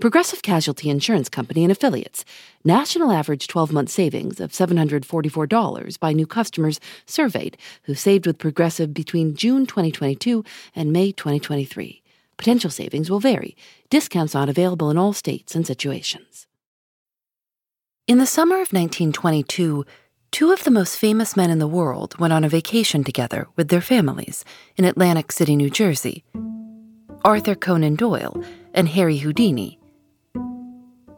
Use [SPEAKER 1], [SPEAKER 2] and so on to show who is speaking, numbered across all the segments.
[SPEAKER 1] Progressive Casualty Insurance Company and Affiliates. National average 12 month savings of $744 by new customers surveyed who saved with Progressive between June 2022 and May 2023. Potential savings will vary. Discounts not available in all states and situations. In the summer of 1922, two of the most famous men in the world went on a vacation together with their families in Atlantic City, New Jersey Arthur Conan Doyle and Harry Houdini.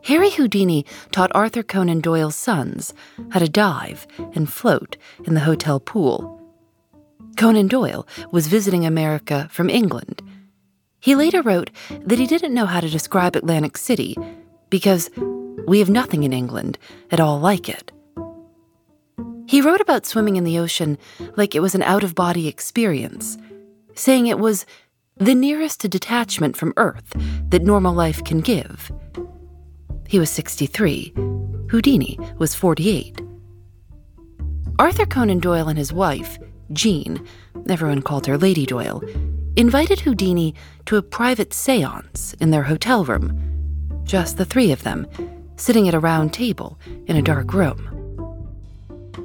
[SPEAKER 1] Harry Houdini taught Arthur Conan Doyle's sons how to dive and float in the hotel pool. Conan Doyle was visiting America from England. He later wrote that he didn't know how to describe Atlantic City because we have nothing in England at all like it. He wrote about swimming in the ocean like it was an out of body experience, saying it was the nearest to detachment from Earth that normal life can give. He was 63. Houdini was 48. Arthur Conan Doyle and his wife, Jean, everyone called her Lady Doyle, invited Houdini to a private seance in their hotel room. Just the three of them, sitting at a round table in a dark room.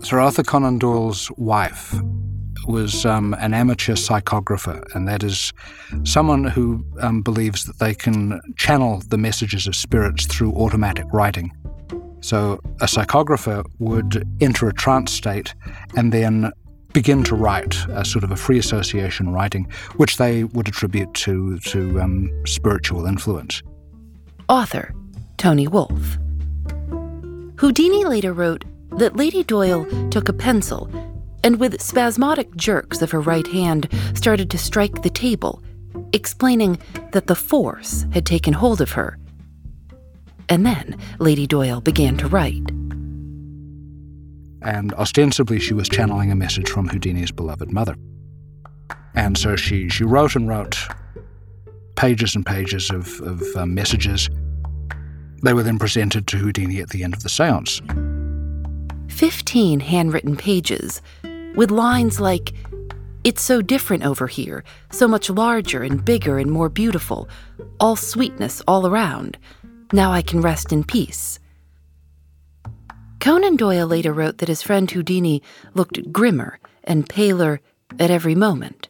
[SPEAKER 2] Sir Arthur Conan Doyle's wife was um, an amateur psychographer, and that is someone who um, believes that they can channel the messages of spirits through automatic writing. So a psychographer would enter a trance state and then begin to write a sort of a free association writing, which they would attribute to to um, spiritual influence.
[SPEAKER 1] Author Tony Wolf. Houdini later wrote that Lady Doyle took a pencil and with spasmodic jerks of her right hand started to strike the table, explaining that the force had taken hold of her. And then Lady Doyle began to write.
[SPEAKER 2] And ostensibly, she was channeling a message from Houdini's beloved mother. And so she, she wrote and wrote pages and pages of, of uh, messages. They were then presented to Houdini at the end of the seance.
[SPEAKER 1] Fifteen handwritten pages with lines like, It's so different over here, so much larger and bigger and more beautiful, all sweetness all around. Now I can rest in peace. Conan Doyle later wrote that his friend Houdini looked grimmer and paler at every moment.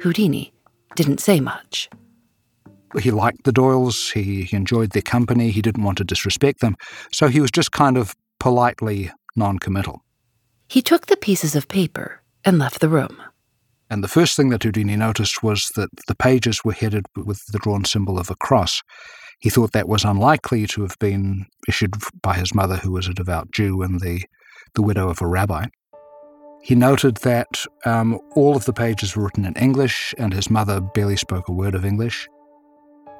[SPEAKER 1] Houdini didn't say much.
[SPEAKER 2] He liked the Doyles, he, enjoyed their company, he didn't want to disrespect them, so he was just kind of politely non committal.
[SPEAKER 1] He took the pieces of paper and left the room.
[SPEAKER 2] And the first thing that Houdini noticed was that the pages were headed with the drawn symbol of a cross. He thought that was unlikely to have been issued by his mother, who was a devout Jew and the, the widow of a rabbi. He noted that um, all of the pages were written in English, and his mother barely spoke a word of English.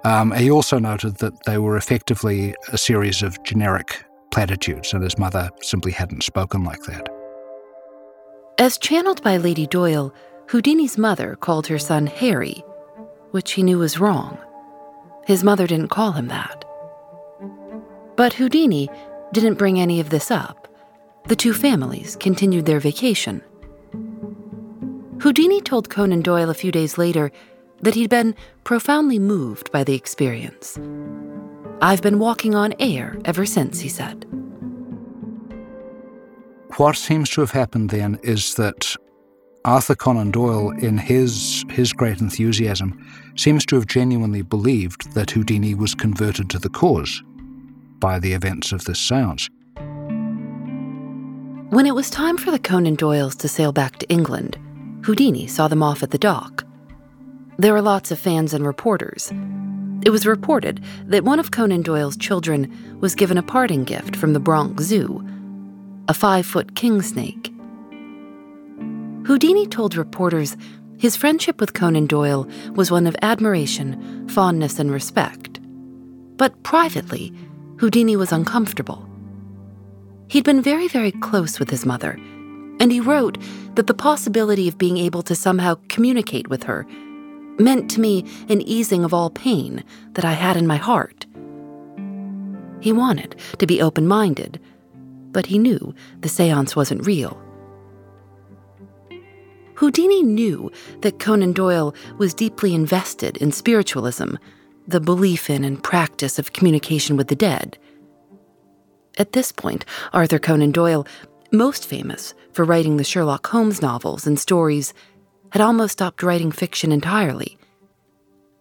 [SPEAKER 2] Um, he also noted that they were effectively a series of generic platitudes, and his mother simply hadn't spoken like that.
[SPEAKER 1] As channeled by Lady Doyle, Houdini's mother called her son Harry, which he knew was wrong. His mother didn't call him that. But Houdini didn't bring any of this up. The two families continued their vacation. Houdini told Conan Doyle a few days later that he'd been profoundly moved by the experience. I've been walking on air ever since, he said.
[SPEAKER 2] What seems to have happened then is that Arthur Conan Doyle, in his, his great enthusiasm, seems to have genuinely believed that Houdini was converted to the cause. by the events of this seance.
[SPEAKER 1] When it was time for the Conan Doyles to sail back to England, Houdini saw them off at the dock. There were lots of fans and reporters. It was reported that one of Conan Doyle's children was given a parting gift from the Bronx Zoo a five foot king snake. Houdini told reporters his friendship with Conan Doyle was one of admiration, fondness, and respect. But privately, Houdini was uncomfortable. He'd been very, very close with his mother, and he wrote that the possibility of being able to somehow communicate with her meant to me an easing of all pain that I had in my heart. He wanted to be open minded, but he knew the seance wasn't real. Houdini knew that Conan Doyle was deeply invested in spiritualism, the belief in and practice of communication with the dead. At this point, Arthur Conan Doyle, most famous for writing the Sherlock Holmes novels and stories, had almost stopped writing fiction entirely.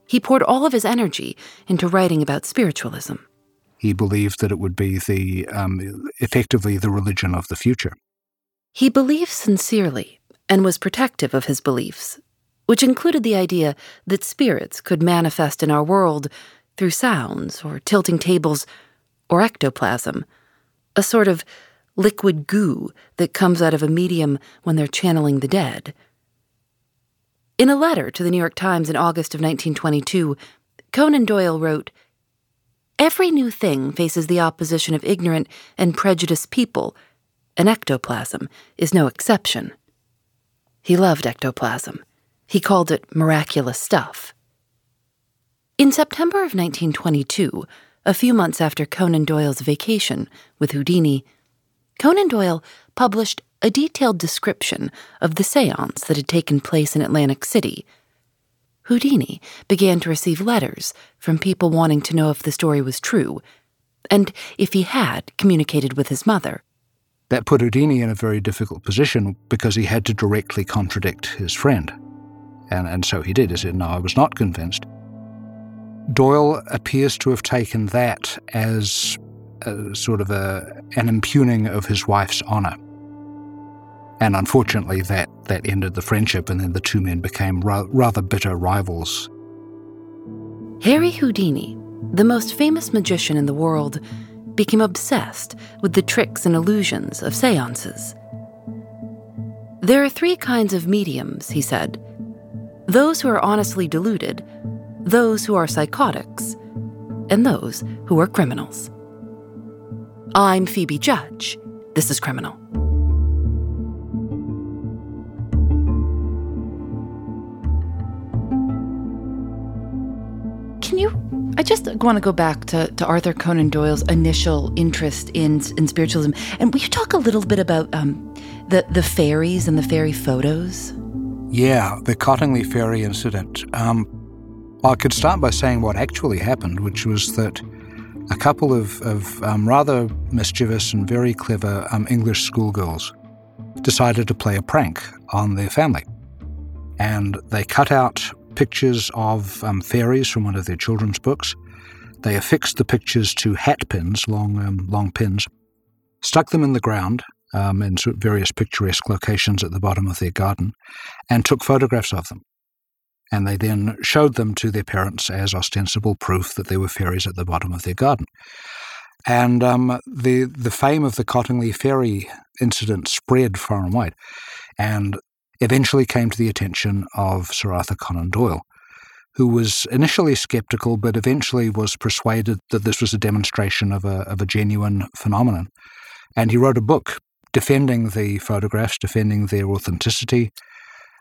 [SPEAKER 1] He poured all of his energy into writing about spiritualism.
[SPEAKER 2] He believed that it would be the um, effectively the religion of the future.
[SPEAKER 1] He believed sincerely and was protective of his beliefs, which included the idea that spirits could manifest in our world through sounds or tilting tables or ectoplasm, a sort of liquid goo that comes out of a medium when they're channeling the dead. In a letter to the New York Times in August of 1922, Conan Doyle wrote Every new thing faces the opposition of ignorant and prejudiced people, and ectoplasm is no exception. He loved ectoplasm. He called it miraculous stuff. In September of 1922, a few months after Conan Doyle's vacation with Houdini, Conan Doyle published a detailed description of the seance that had taken place in Atlantic City. Houdini began to receive letters from people wanting to know if the story was true, and if he had communicated with his mother.
[SPEAKER 2] That put Houdini in a very difficult position because he had to directly contradict his friend. And, and so he did. He said, No, I was not convinced. Doyle appears to have taken that as sort of a, an impugning of his wife's honor. And unfortunately, that, that ended the friendship, and then the two men became ra- rather bitter rivals.
[SPEAKER 1] Harry Houdini, the most famous magician in the world, became obsessed with the tricks and illusions of seances. There are three kinds of mediums, he said those who are honestly deluded, those who are psychotics, and those who are criminals. I'm Phoebe Judge. This is Criminal. Can you I just want to go back to, to Arthur Conan Doyle's initial interest in, in spiritualism. And will you talk a little bit about um, the, the fairies and the fairy photos?
[SPEAKER 2] Yeah, the Cottingley Fairy incident. Um, I could start by saying what actually happened, which was that a couple of, of um, rather mischievous and very clever um, English schoolgirls decided to play a prank on their family. And they cut out pictures of um, fairies from one of their children's books. They affixed the pictures to hat pins, long, um, long pins, stuck them in the ground um, in various picturesque locations at the bottom of their garden, and took photographs of them. And they then showed them to their parents as ostensible proof that there were fairies at the bottom of their garden. And um, the the fame of the Cottingley Fairy incident spread far and wide. And eventually came to the attention of Sir Arthur Conan Doyle, who was initially skeptical but eventually was persuaded that this was a demonstration of a, of a genuine phenomenon. And he wrote a book defending the photographs, defending their authenticity.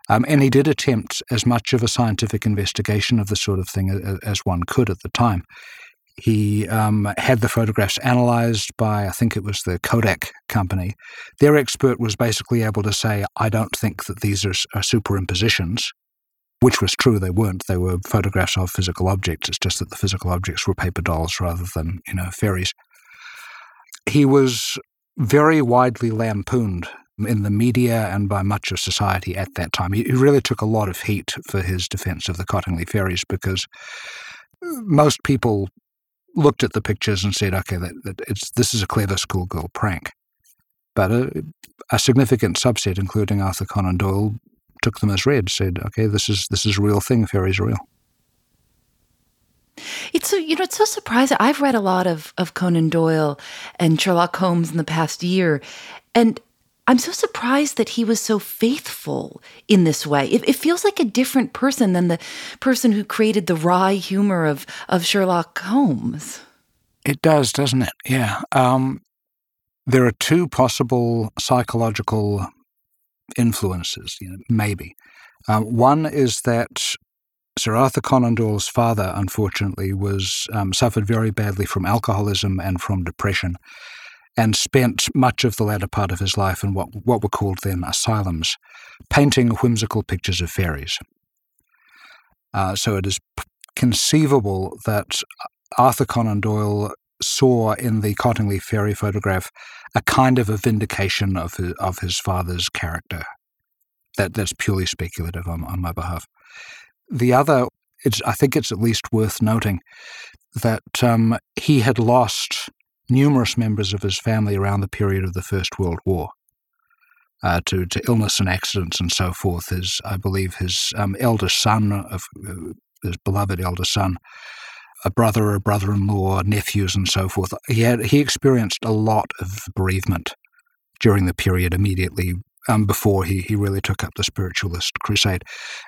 [SPEAKER 2] Um, and he did attempt as much of a scientific investigation of the sort of thing as one could at the time. He um, had the photographs analyzed by, I think it was the Kodak company. Their expert was basically able to say, I don't think that these are, are superimpositions, which was true. They weren't. They were photographs of physical objects. It's just that the physical objects were paper dolls rather than, you know, fairies. He was very widely lampooned in the media and by much of society at that time. He really took a lot of heat for his defense of the Cottingley fairies because most people looked at the pictures and said, okay, that, that it's, this is a clever schoolgirl prank. But a, a, significant subset, including Arthur Conan Doyle, took them as read, said, okay, this is, this is a real thing, fairies are real.
[SPEAKER 1] It's so you know it's so surprising. I've read a lot of of Conan Doyle and Sherlock Holmes in the past year, and I'm so surprised that he was so faithful in this way. It, it, feels like a different person than the person who created the wry humor of of Sherlock Holmes.
[SPEAKER 2] It does, doesn't it? Yeah. Um, there are two possible psychological influences, you know, maybe. Uh, one is that Sir Arthur Conan Doyle's father, unfortunately, was um, suffered very badly from alcoholism and from depression, and spent much of the latter part of his life in what what were called then asylums, painting whimsical pictures of fairies. Uh, so it is p- conceivable that Arthur Conan Doyle saw in the Cottingley Fairy photograph a kind of a vindication of his, of his father's character. That that's purely speculative on, on my behalf. The other, I think it's at least worth noting that um, he had lost numerous members of his family around the period of the First World War. Uh, to, to illness and accidents and so forth. His, I believe, his um, eldest son, of, uh, his beloved eldest son, a brother, a brother-in-law, nephews, and so forth. He had he experienced a lot of bereavement during the period immediately um, before he, he really took up the spiritualist crusade.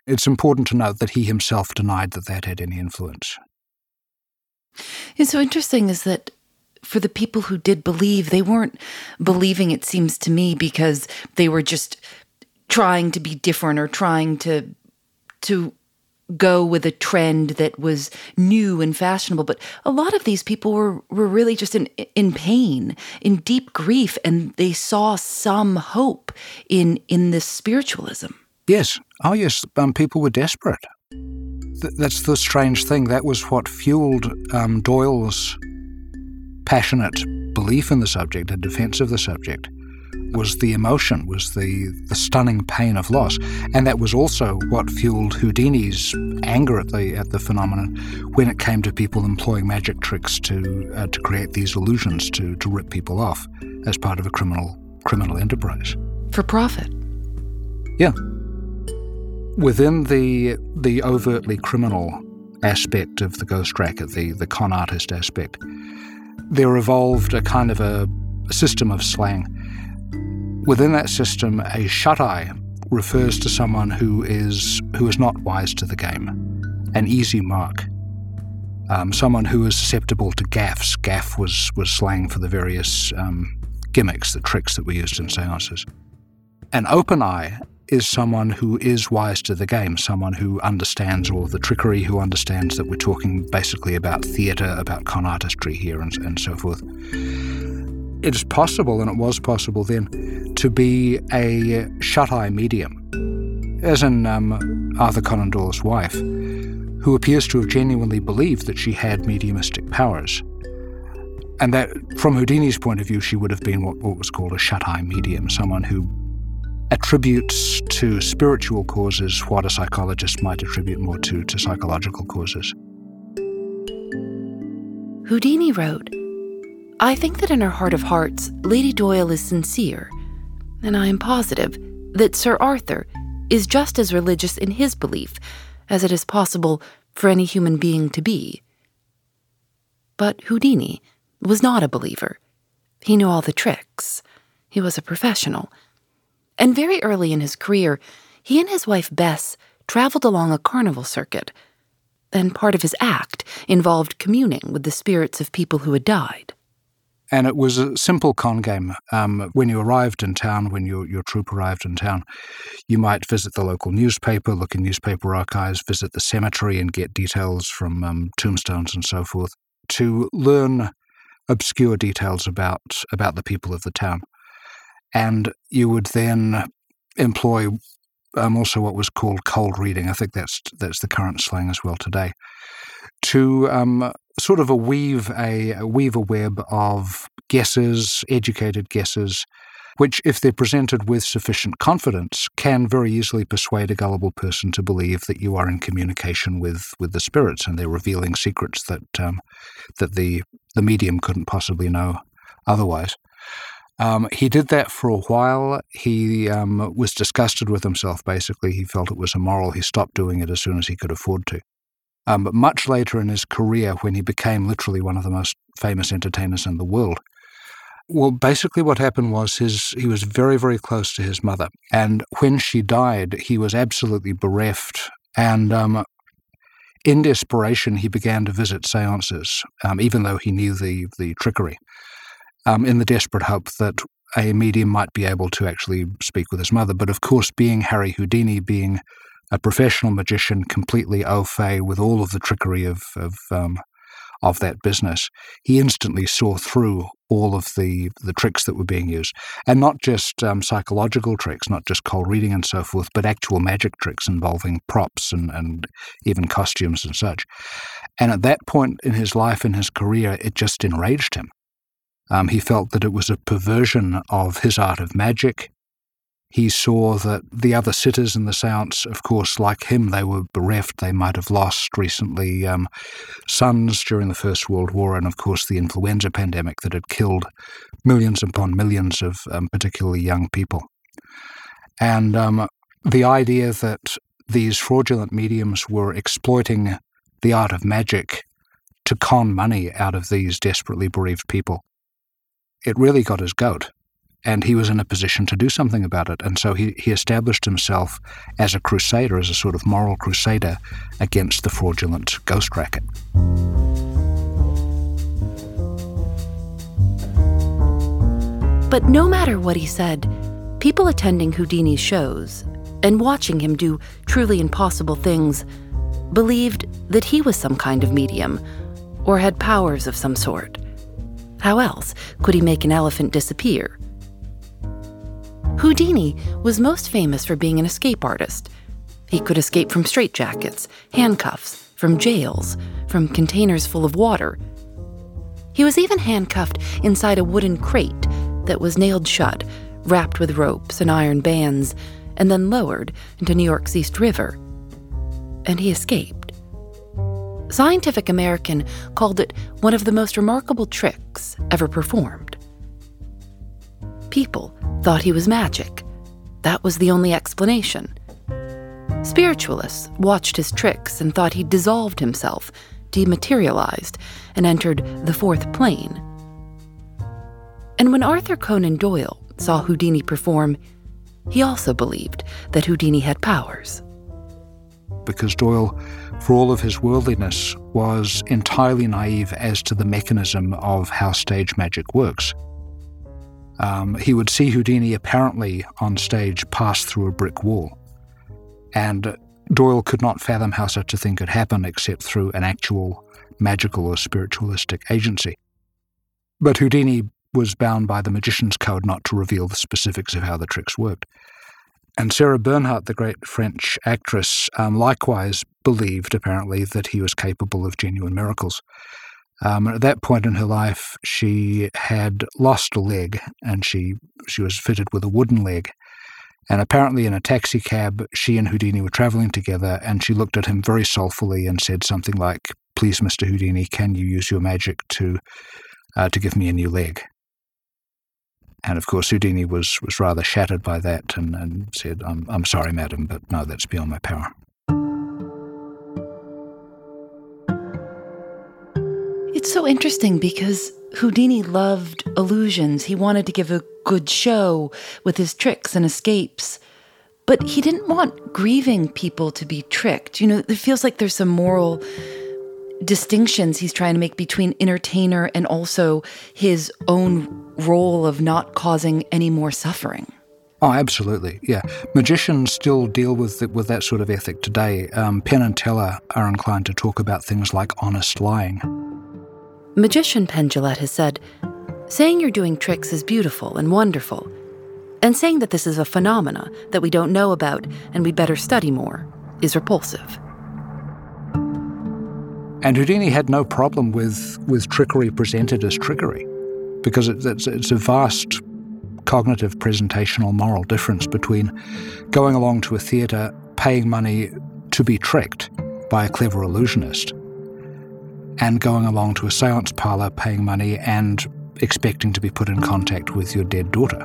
[SPEAKER 2] It's important to note that he himself denied that that had any influence.
[SPEAKER 1] It's so interesting is that for the people who did believe, they weren't believing, it seems to me, because they were just trying to be different or trying to to go with a trend that was new and fashionable. But a lot of these people were were really just in in pain in deep grief and they saw some hope in in this spiritualism.
[SPEAKER 2] Yes. Oh yes. Um, people were desperate. Th- that's the strange thing. That was what fueled um, doyle's passionate belief in the subject and defense of the subject was the emotion, was the, the stunning pain of loss. And that was also what fueled Houdini's anger at the at the phenomenon when it came to people employing magic tricks to uh, to create these illusions to to rip people off as part of a criminal criminal enterprise.
[SPEAKER 1] For profit.
[SPEAKER 2] Yeah. Within the the overtly criminal aspect of the ghost racket, the, the con artist aspect, there evolved a kind of a, system of slang Within that system, a shut eye refers to someone who is who is not wise to the game, an easy mark. Um, someone who is susceptible to gaffs. Gaff was was slang for the various um, gimmicks, the tricks that were used in seances. An open eye is someone who is wise to the game, someone who understands all of the trickery, who understands that we're talking basically about theatre, about con artistry here, and, and so forth it is possible, and it was possible then, to be a shut eye medium, as in um, Arthur Conan Doyle's wife, who appears to have genuinely believed that she had mediumistic powers. And that, from Houdini's point of view, she would have been what, what was called a shut eye medium, someone who attributes to spiritual causes what a psychologist might attribute more to, to psychological causes.
[SPEAKER 1] Houdini wrote, I think that in her heart of hearts, Lady Doyle is sincere, and I am positive that Sir Arthur is just as religious in his belief as it is possible for any human being to be. But Houdini was not a believer. He knew all the tricks. He was a professional. And very early in his career, he and his wife Bess traveled along a carnival circuit. And part of his act involved communing with the spirits of people who had died.
[SPEAKER 2] And it was a simple con game. Um, when you arrived in town, when your, your troupe arrived in town, you might visit the local newspaper, look in newspaper archives, visit the cemetery and get details from um, tombstones and so forth to learn obscure details about, about the people of the town. And you would then employ um, also what was called cold reading. I think that's that's the current slang as well today. To um, sort of a weave a, a weave a web of guesses, educated guesses, which, if they're presented with sufficient confidence, can very easily persuade a gullible person to believe that you are in communication with, with the spirits and they're revealing secrets that um, that the the medium couldn't possibly know otherwise. Um, he did that for a while. He um, was disgusted with himself, basically. He felt it was immoral. He stopped doing it as soon as he could afford to. Um, but much later in his career, when he became literally one of the most famous entertainers in the world, well, basically, what happened was his he was very, very close to his mother, and when she died, he was absolutely bereft. And um, in desperation, he began to visit seances, um, even though he knew the the trickery um, in the desperate hope that a medium might be able to actually speak with his mother. But of course, being Harry Houdini, being a professional magician, completely au fait with all of the trickery of of, um, of that business, he instantly saw through all of the the tricks that were being used, and not just um, psychological tricks, not just cold reading and so forth, but actual magic tricks involving props and and even costumes and such. And at that point in his life and his career, it just enraged him. Um, he felt that it was a perversion of his art of magic. He saw that the other sitters in the seance, of course, like him, they were bereft. They might have lost recently um, sons during the First World War, and of course, the influenza pandemic that had killed millions upon millions of um, particularly young people. And um, the idea that these fraudulent mediums were exploiting the art of magic to con money out of these desperately bereaved people it really got his goat. And he was in a position to do something about it. And so he, he established himself as a crusader, as a sort of moral crusader against the fraudulent ghost racket.
[SPEAKER 1] But no matter what he said, people attending Houdini's shows and watching him do truly impossible things believed that he was some kind of medium or had powers of some sort. How else could he make an elephant disappear? Houdini was most famous for being an escape artist. He could escape from straitjackets, handcuffs, from jails, from containers full of water. He was even handcuffed inside a wooden crate that was nailed shut, wrapped with ropes and iron bands, and then lowered into New York's East River. And he escaped. Scientific American called it one of the most remarkable tricks ever performed. People thought he was magic. That was the only explanation. Spiritualists watched his tricks and thought he dissolved himself, dematerialized, and entered the fourth plane. And when Arthur Conan Doyle saw Houdini perform, he also believed that Houdini had powers.
[SPEAKER 2] Because Doyle for all of his worldliness, was entirely naive as to the mechanism of how stage magic works. Um, he would see Houdini apparently on stage pass through a brick wall, and Doyle could not fathom how such a thing could happen except through an actual magical or spiritualistic agency. But Houdini was bound by the magician's code not to reveal the specifics of how the tricks worked. And Sarah Bernhardt, the great French actress, um, likewise believed, apparently, that he was capable of genuine miracles. Um, at that point in her life, she had lost a leg and she, she was fitted with a wooden leg. And apparently, in a taxi cab, she and Houdini were traveling together, and she looked at him very soulfully and said something like, Please, Mr. Houdini, can you use your magic to, uh, to give me a new leg? And of course, Houdini was, was rather shattered by that and, and said, I'm, I'm sorry, madam, but no, that's beyond my power.
[SPEAKER 1] It's so interesting because Houdini loved illusions. He wanted to give a good show with his tricks and escapes, but he didn't want grieving people to be tricked. You know, it feels like there's some moral distinctions he's trying to make between entertainer and also his own role of not causing any more suffering.
[SPEAKER 2] Oh, absolutely. Yeah. Magicians still deal with the, with that sort of ethic today. Um, Penn and Teller are inclined to talk about things like honest lying.
[SPEAKER 1] Magician Penn Jillette has said, saying you're doing tricks is beautiful and wonderful, and saying that this is a phenomena that we don't know about and we'd better study more is repulsive.
[SPEAKER 2] And Houdini had no problem with, with trickery presented as trickery because it's, it's a vast cognitive, presentational, moral difference between going along to a theatre, paying money to be tricked by a clever illusionist, and going along to a seance parlor, paying money and expecting to be put in contact with your dead daughter.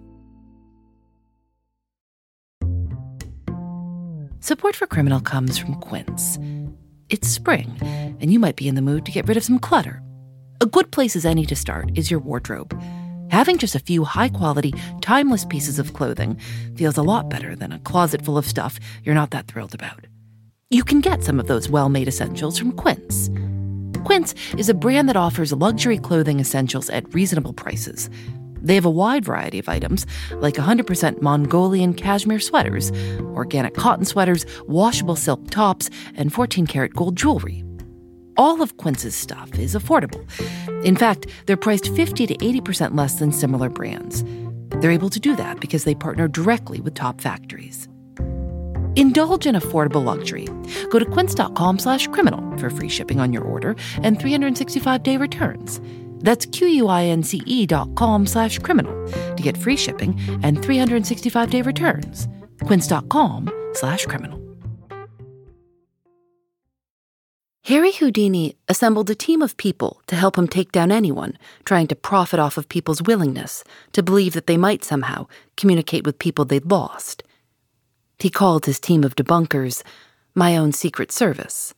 [SPEAKER 1] Support for Criminal comes from Quince. It's spring, and you might be in the mood to get rid of some clutter. A good place as any to start is your wardrobe. Having just a few high quality, timeless pieces of clothing feels a lot better than a closet full of stuff you're not that thrilled about. You can get some of those well made essentials from Quince. Quince is a brand that offers luxury clothing essentials at reasonable prices. They have a wide variety of items, like 100% Mongolian cashmere sweaters, organic cotton sweaters, washable silk tops, and 14 karat gold jewelry. All of Quince's stuff is affordable. In fact, they're priced 50 to 80% less than similar brands. They're able to do that because they partner directly with top factories. Indulge in affordable luxury. Go to quince.com slash criminal for free shipping on your order and 365-day returns. That's Q-U-I-N-C-E dot com slash criminal to get free shipping and 365-day returns. Quince.com slash criminal. Harry Houdini assembled a team of people to help him take down anyone trying to profit off of people's willingness to believe that they might somehow communicate with people they'd lost. He called his team of debunkers my own secret service.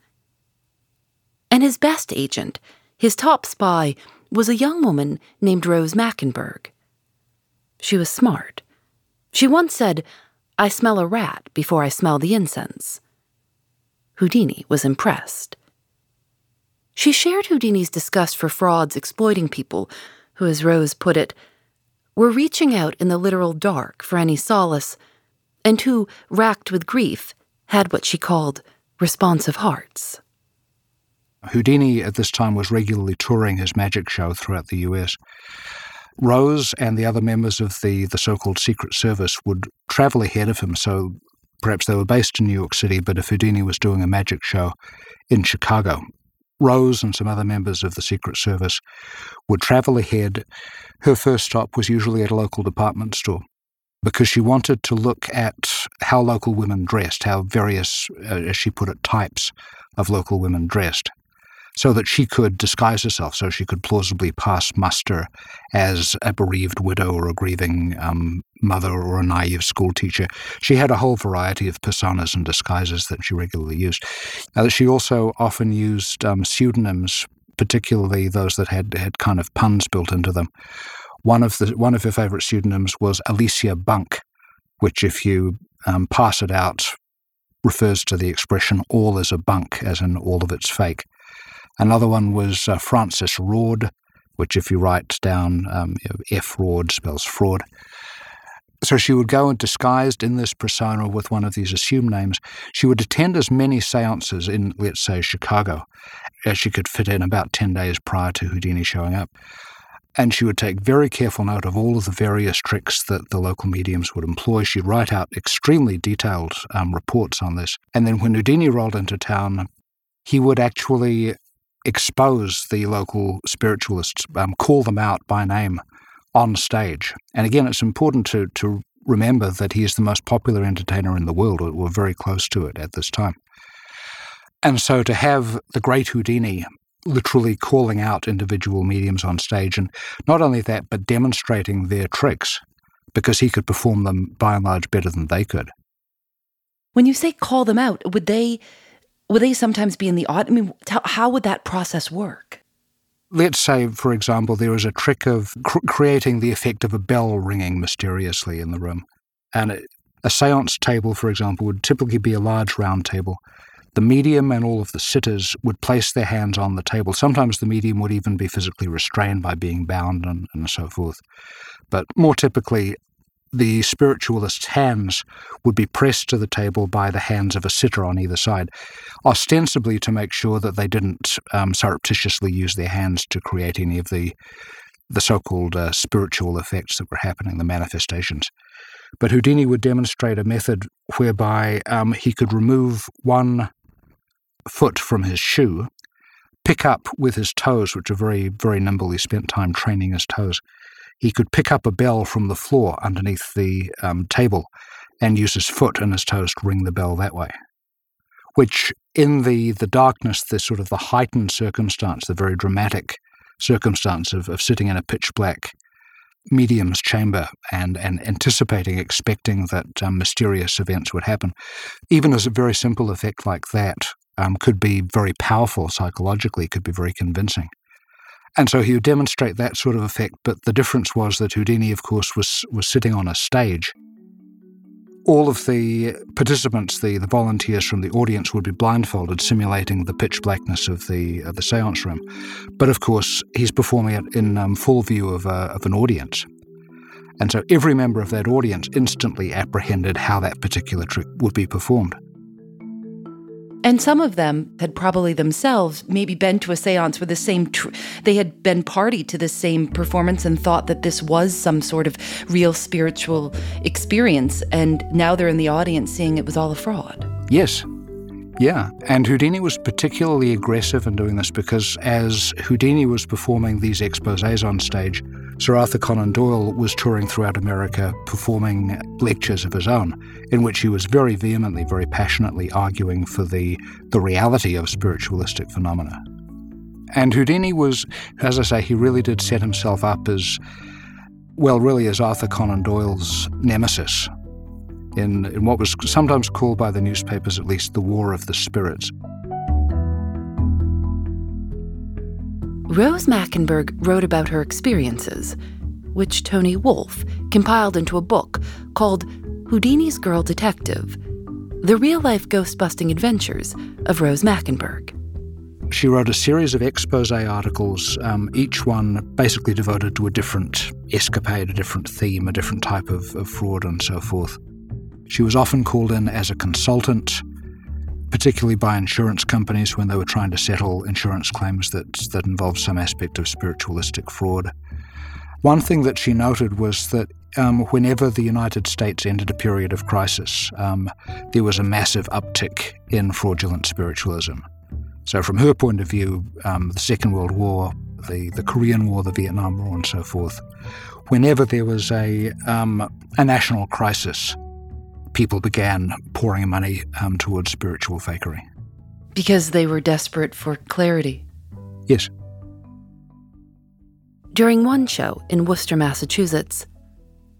[SPEAKER 1] And his best agent, his top spy, was a young woman named Rose Mackenberg. She was smart. She once said, I smell a rat before I smell the incense. Houdini was impressed. She shared Houdini's disgust for frauds exploiting people who, as Rose put it, were reaching out in the literal dark for any solace, and who, racked with grief, had what she called responsive hearts.
[SPEAKER 2] Houdini at this time was regularly touring his magic show throughout the US. Rose and the other members of the, the so called Secret Service would travel ahead of him. So perhaps they were based in New York City, but if Houdini was doing a magic show in Chicago, Rose and some other members of the Secret Service would travel ahead. Her first stop was usually at a local department store because she wanted to look at how local women dressed, how various, uh, as she put it, types of local women dressed, so that she could disguise herself, so she could plausibly pass muster as a bereaved widow or a grieving um, mother or a naive schoolteacher. She had a whole variety of personas and disguises that she regularly used. Uh, she also often used um, pseudonyms, particularly those that had, had kind of puns built into them. One of the one of her favorite pseudonyms was Alicia Bunk, which, if you um, pass it out, refers to the expression "all is a bunk," as in all of it's fake. Another one was uh, Francis Raud, which, if you write down um, F Raud, spells fraud. So she would go and disguised in this persona with one of these assumed names. She would attend as many seances in, let's say, Chicago, as she could fit in about 10 days prior to Houdini showing up. And she would take very careful note of all of the various tricks that the local mediums would employ. She'd write out extremely detailed um, reports on this. And then when Houdini rolled into town, he would actually expose the local spiritualists, um, call them out by name on stage. And again, it's important to, to remember that he is the most popular entertainer in the world. We're very close to it at this time. And so to have the great Houdini literally calling out individual mediums on stage, and not only that, but demonstrating their tricks because he could perform them by and large better than they could.
[SPEAKER 1] When you say call them out, would they would they sometimes be in the odd? I mean, how would that process work?
[SPEAKER 2] let's say, for example, there is a trick of cr- creating the effect of a bell ringing mysteriously in the room. And it, a seance table, for example, would typically be a large round table. The medium and all of the sitters would place their hands on the table. Sometimes the medium would even be physically restrained by being bound and, and so forth. But more typically, the spiritualist's hands would be pressed to the table by the hands of a sitter on either side, ostensibly to make sure that they didn't um, surreptitiously use their hands to create any of the the so-called uh, spiritual effects that were happening, the manifestations. But Houdini would demonstrate a method whereby um, he could remove one foot from his shoe, pick up with his toes, which are very, very nimble. He spent time training his toes. He could pick up a bell from the floor underneath the um, table and use his foot and his toes to ring the bell that way. Which, in the, the darkness, the sort of the heightened circumstance, the very dramatic circumstance of, of sitting in a pitch black medium's chamber and, and anticipating, expecting that um, mysterious events would happen, even as a very simple effect like that um, could be very powerful psychologically, could be very convincing. And so he would demonstrate that sort of effect, but the difference was that Houdini, of course, was, was sitting on a stage. All of the participants, the, the volunteers from the audience, would be blindfolded, simulating the pitch blackness of the, of the seance room. But of course, he's performing it in um, full view of, uh, of an audience. And so every member of that audience instantly apprehended how that particular trick would be performed.
[SPEAKER 3] And some of them had probably themselves maybe been to a seance with the same, tr- they had been party to the same performance and thought that this was some sort of real spiritual experience. And now they're in the audience seeing it was all a fraud.
[SPEAKER 2] Yes. Yeah. And Houdini was particularly aggressive in doing this because as Houdini was performing these exposes on stage, Sir Arthur Conan Doyle was touring throughout America performing lectures of his own, in which he was very vehemently, very passionately arguing for the, the reality of spiritualistic phenomena. And Houdini was, as I say, he really did set himself up as, well, really as Arthur Conan Doyle's nemesis in, in what was sometimes called by the newspapers, at least, the War of the Spirits.
[SPEAKER 1] Rose Mackenberg wrote about her experiences, which Tony Wolf compiled into a book called Houdini's Girl Detective The Real Life Ghost Busting Adventures of Rose Mackenberg.
[SPEAKER 2] She wrote a series of expose articles, um, each one basically devoted to a different escapade, a different theme, a different type of, of fraud, and so forth. She was often called in as a consultant particularly by insurance companies when they were trying to settle insurance claims that, that involved some aspect of spiritualistic fraud. One thing that she noted was that um, whenever the United States entered a period of crisis, um, there was a massive uptick in fraudulent spiritualism. So, from her point of view, um, the Second World War, the, the Korean War, the Vietnam War, and so forth, whenever there was a, um, a national crisis, people began pouring money um, towards spiritual fakery.
[SPEAKER 3] Because they were desperate for clarity.
[SPEAKER 2] Yes.
[SPEAKER 1] During one show in Worcester, Massachusetts,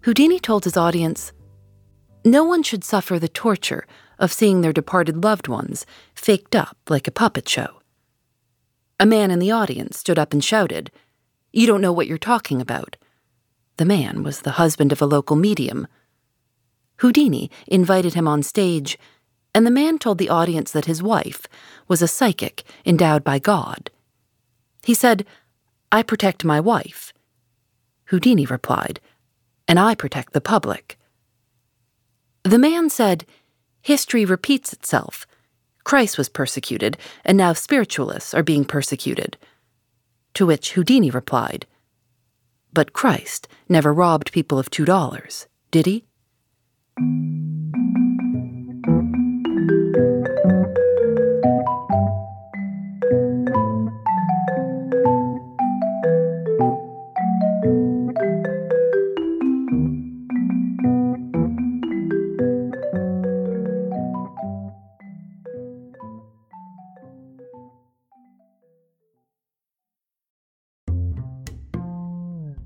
[SPEAKER 1] Houdini told his audience no one should suffer the torture of seeing their departed loved ones faked up like a puppet show. A man in the audience stood up and shouted, You don't know what you're talking about. The man was the husband of a local medium Houdini invited him on stage, and the man told the audience that his wife was a psychic endowed by God. He said, I protect my wife. Houdini replied, and I protect the public. The man said, History repeats itself. Christ was persecuted, and now spiritualists are being persecuted. To which Houdini replied, But Christ never robbed people of two dollars, did he?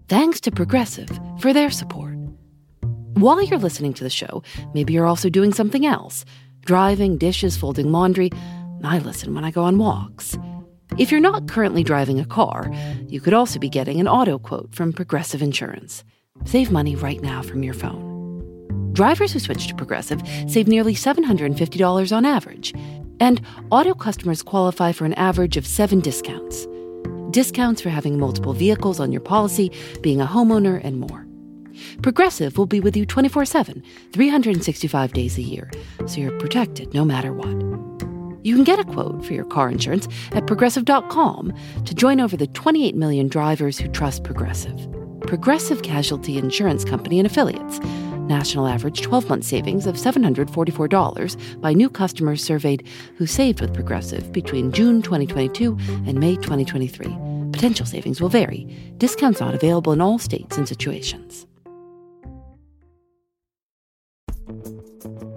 [SPEAKER 1] Thanks to Progressive for their support. While you're listening to the show, maybe you're also doing something else driving, dishes, folding laundry. I listen when I go on walks. If you're not currently driving a car, you could also be getting an auto quote from Progressive Insurance. Save money right now from your phone. Drivers who switch to Progressive save nearly $750 on average, and auto customers qualify for an average of seven discounts. Discounts for having multiple vehicles on your policy, being a homeowner, and more. Progressive will be with you 24 7, 365 days a year, so you're protected no matter what. You can get a quote for your car insurance at progressive.com to join over the 28 million drivers who trust Progressive. Progressive Casualty Insurance Company and Affiliates. National average 12 month savings of $744 by new customers surveyed who saved with Progressive between June 2022 and May 2023. Potential savings will vary. Discounts not available in all states and situations.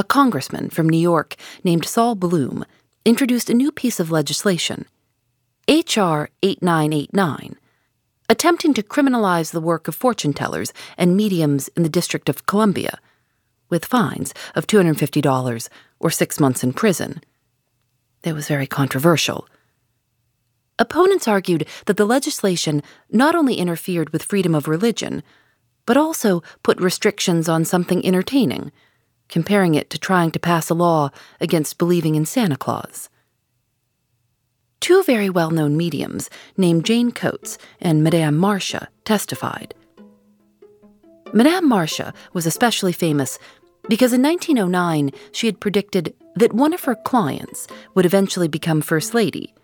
[SPEAKER 1] a congressman from New York named Sol Bloom introduced a new piece of legislation, H.R. 8989 attempting to criminalize the work of fortune tellers and mediums in the District of Columbia, with fines of $250 or six months in prison. It was very controversial. Opponents argued that the legislation not only interfered with freedom of religion, but also put restrictions on something entertaining, comparing it to trying to pass a law against believing in Santa Claus. Two very well known mediums, named Jane Coates and Madame Marcia, testified. Madame Marcia was especially famous because in 1909 she had predicted that one of her clients would eventually become First Lady.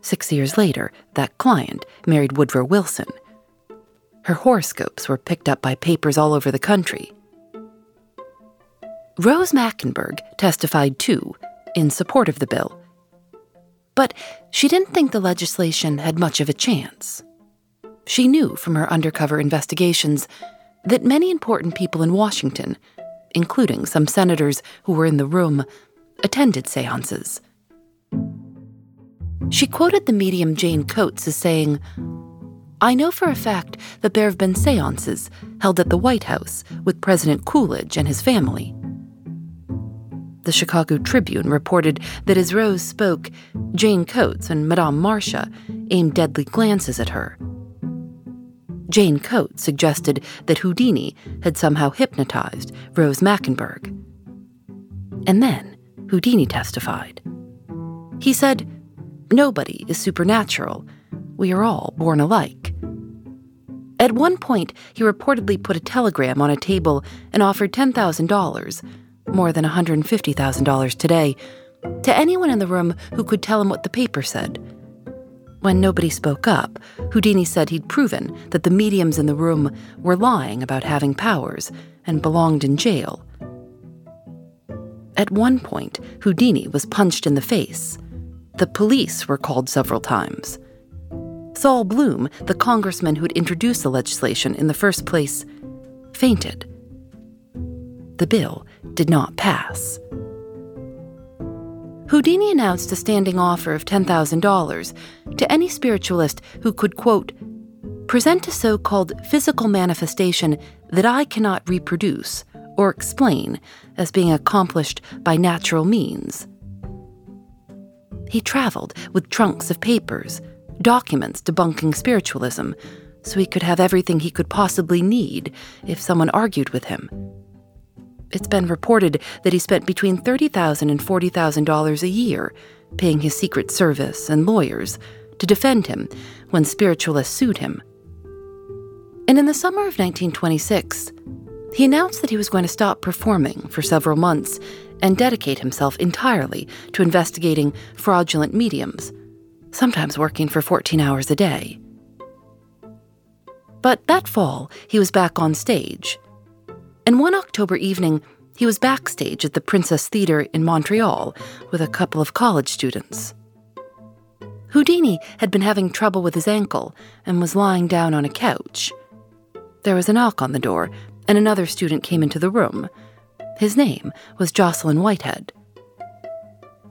[SPEAKER 1] Six years later, that client married Woodrow Wilson. Her horoscopes were picked up by papers all over the country. Rose Mackenberg testified too in support of the bill but she didn't think the legislation had much of a chance. She knew from her undercover investigations that many important people in Washington, including some senators who were in the room, attended seances. She quoted the medium Jane Coates as saying, I know for a fact that there have been seances held at the White House with President Coolidge and his family. The Chicago Tribune reported that as Rose spoke, Jane Coates and Madame Marcia aimed deadly glances at her. Jane Coates suggested that Houdini had somehow hypnotized Rose Mackenberg. And then Houdini testified. He said, Nobody is supernatural. We are all born alike. At one point, he reportedly put a telegram on a table and offered $10,000 more than $150,000 today, to anyone in the room who could tell him what the paper said. When nobody spoke up, Houdini said he'd proven that the mediums in the room were lying about having powers and belonged in jail. At one point, Houdini was punched in the face. The police were called several times. Sol Bloom, the congressman who'd introduced the legislation in the first place, fainted. The bill did not pass. Houdini announced a standing offer of $10,000 to any spiritualist who could, quote, present a so called physical manifestation that I cannot reproduce or explain as being accomplished by natural means. He traveled with trunks of papers, documents debunking spiritualism, so he could have everything he could possibly need if someone argued with him. It's been reported that he spent between $30,000 and $40,000 a year paying his Secret Service and lawyers to defend him when spiritualists sued him. And in the summer of 1926, he announced that he was going to stop performing for several months and dedicate himself entirely to investigating fraudulent mediums, sometimes working for 14 hours a day. But that fall, he was back on stage. And one October evening, he was backstage at the Princess Theatre in Montreal with a couple of college students. Houdini had been having trouble with his ankle and was lying down on a couch. There was a knock on the door, and another student came into the room. His name was Jocelyn Whitehead.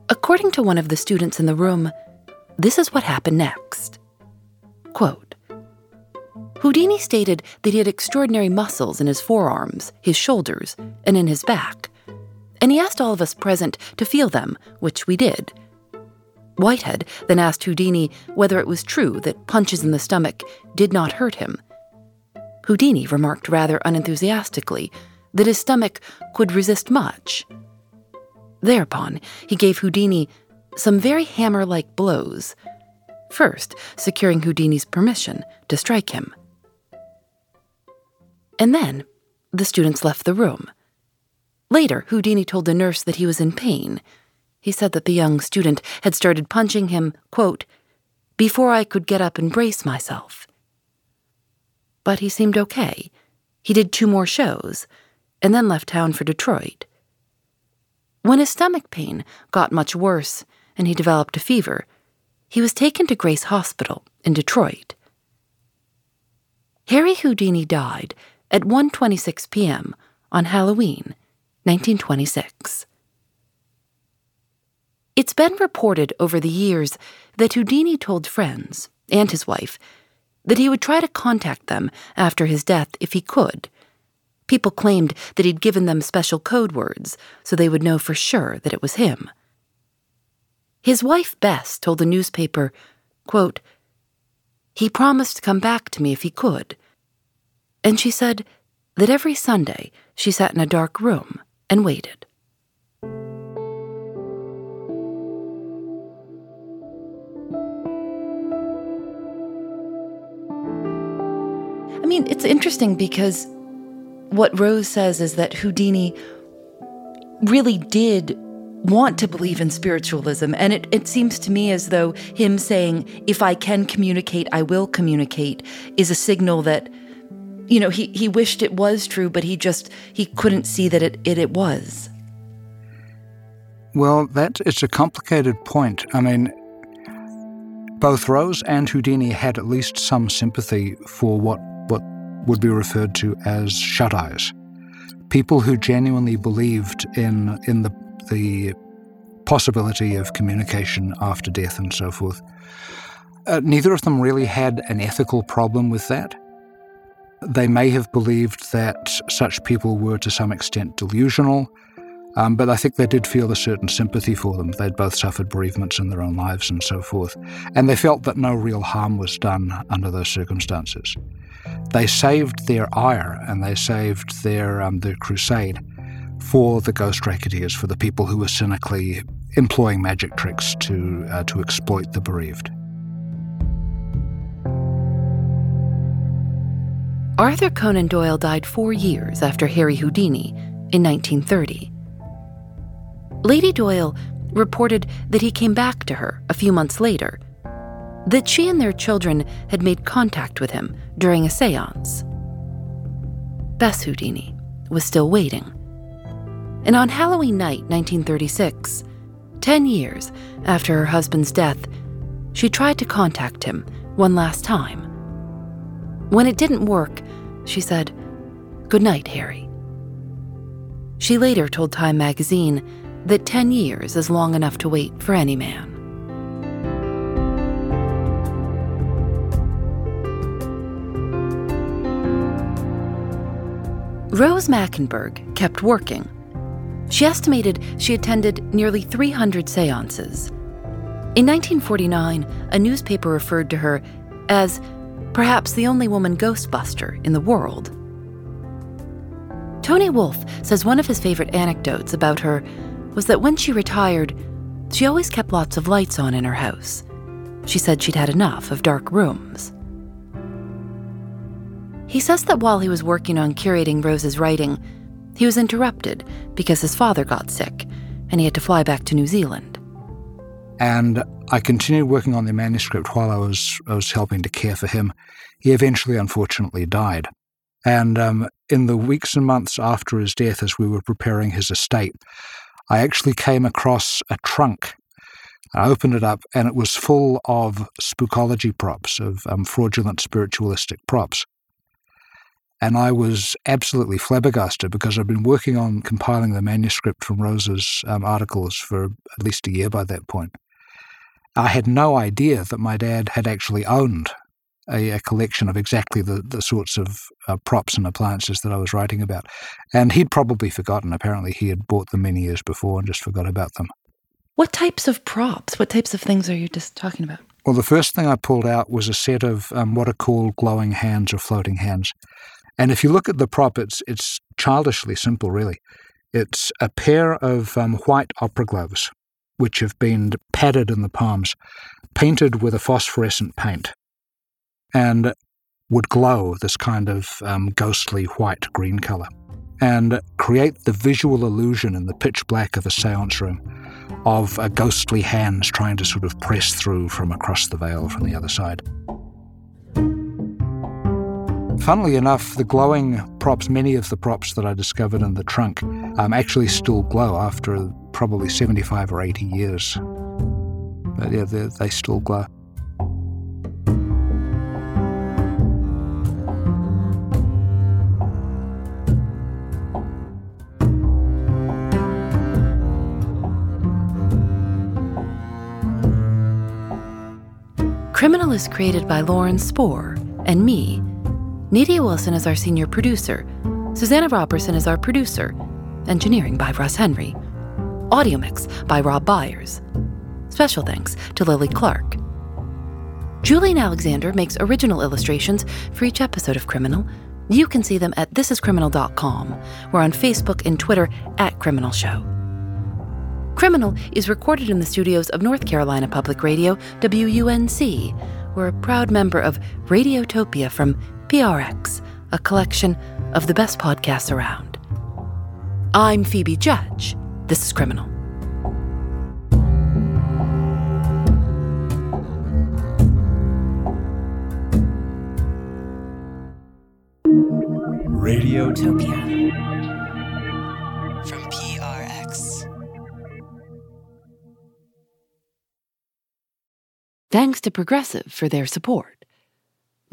[SPEAKER 1] According to one of the students in the room, this is what happened next. Quote Houdini stated that he had extraordinary muscles in his forearms, his shoulders, and in his back, and he asked all of us present to feel them, which we did. Whitehead then asked Houdini whether it was true that punches in the stomach did not hurt him. Houdini remarked rather unenthusiastically that his stomach could resist much. Thereupon, he gave Houdini some very hammer like blows, first securing Houdini's permission to strike him. And then the students left the room. Later, Houdini told the nurse that he was in pain. He said that the young student had started punching him, quote, before I could get up and brace myself. But he seemed okay. He did two more shows, and then left town for Detroit. When his stomach pain got much worse and he developed a fever, he was taken to Grace Hospital in Detroit. Harry Houdini died at 1:26 p.m. on Halloween, 1926. It's been reported over the years that Houdini told friends and his wife that he would try to contact them after his death if he could. People claimed that he'd given them special code words so they would know for sure that it was him. His wife Bess told the newspaper, quote, He promised to come back to me if he could. And she said that every Sunday she sat in a dark room and waited.
[SPEAKER 3] I mean, it's interesting because what Rose says is that Houdini really did want to believe in spiritualism. And it, it seems to me as though him saying, if I can communicate, I will communicate, is a signal that, you know, he, he wished it was true, but he just, he couldn't see that it, it, it was.
[SPEAKER 2] Well, that is a complicated point. I mean, both Rose and Houdini had at least some sympathy for what, what would be referred to as shut eyes. People who genuinely believed in, in the the possibility of communication after death and so forth. Uh, neither of them really had an ethical problem with that. They may have believed that such people were to some extent delusional, um, but I think they did feel a certain sympathy for them. They'd both suffered bereavements in their own lives and so forth, and they felt that no real harm was done under those circumstances. They saved their ire and they saved their um, their crusade for the ghost racketeers, for the people who were cynically employing magic tricks to, uh, to exploit the bereaved.
[SPEAKER 1] Arthur Conan Doyle died four years after Harry Houdini in 1930. Lady Doyle reported that he came back to her a few months later, that she and their children had made contact with him during a seance. Bess Houdini was still waiting. And on Halloween night, 1936, 10 years after her husband's death, she tried to contact him one last time. When it didn't work, she said, Good night, Harry. She later told Time magazine that 10 years is long enough to wait for any man. Rose Mackenberg kept working she estimated she attended nearly 300 seances. In 1949, a newspaper referred to her as Perhaps the only woman Ghostbuster in the world. Tony Wolf says one of his favorite anecdotes about her was that when she retired, she always kept lots of lights on in her house. She said she'd had enough of dark rooms. He says that while he was working on curating Rose's writing, he was interrupted because his father got sick and he had to fly back to New Zealand.
[SPEAKER 2] And I continued working on the manuscript while I was, I was helping to care for him. He eventually, unfortunately, died. And um, in the weeks and months after his death, as we were preparing his estate, I actually came across a trunk. I opened it up, and it was full of spookology props, of um, fraudulent spiritualistic props. And I was absolutely flabbergasted because I'd been working on compiling the manuscript from Rose's um, articles for at least a year by that point. I had no idea that my dad had actually owned a, a collection of exactly the, the sorts of uh, props and appliances that I was writing about. And he'd probably forgotten. Apparently, he had bought them many years before and just forgot about them.
[SPEAKER 3] What types of props? What types of things are you just talking about?
[SPEAKER 2] Well, the first thing I pulled out was a set of um, what are called glowing hands or floating hands. And if you look at the prop, it's, it's childishly simple, really. It's a pair of um, white opera gloves, which have been padded in the palms, painted with a phosphorescent paint, and would glow this kind of um, ghostly white green color, and create the visual illusion in the pitch black of a seance room of a ghostly hands trying to sort of press through from across the veil from the other side. Funnily enough, the glowing props, many of the props that I discovered in the trunk, um, actually still glow after probably 75 or 80 years. But yeah, they still glow.
[SPEAKER 1] Criminal is created by Lauren Spohr and me, Nadia Wilson is our senior producer. Susanna Robertson is our producer. Engineering by Russ Henry. Audio mix by Rob Byers. Special thanks to Lily Clark. Julienne Alexander makes original illustrations for each episode of Criminal. You can see them at thisiscriminal.com. We're on Facebook and Twitter at Criminal Show. Criminal is recorded in the studios of North Carolina Public Radio, WUNC. We're a proud member of Radiotopia from PRX, a collection of the best podcasts around. I'm Phoebe Judge. This is Criminal.
[SPEAKER 4] Radiotopia from PRX.
[SPEAKER 1] Thanks to Progressive for their support.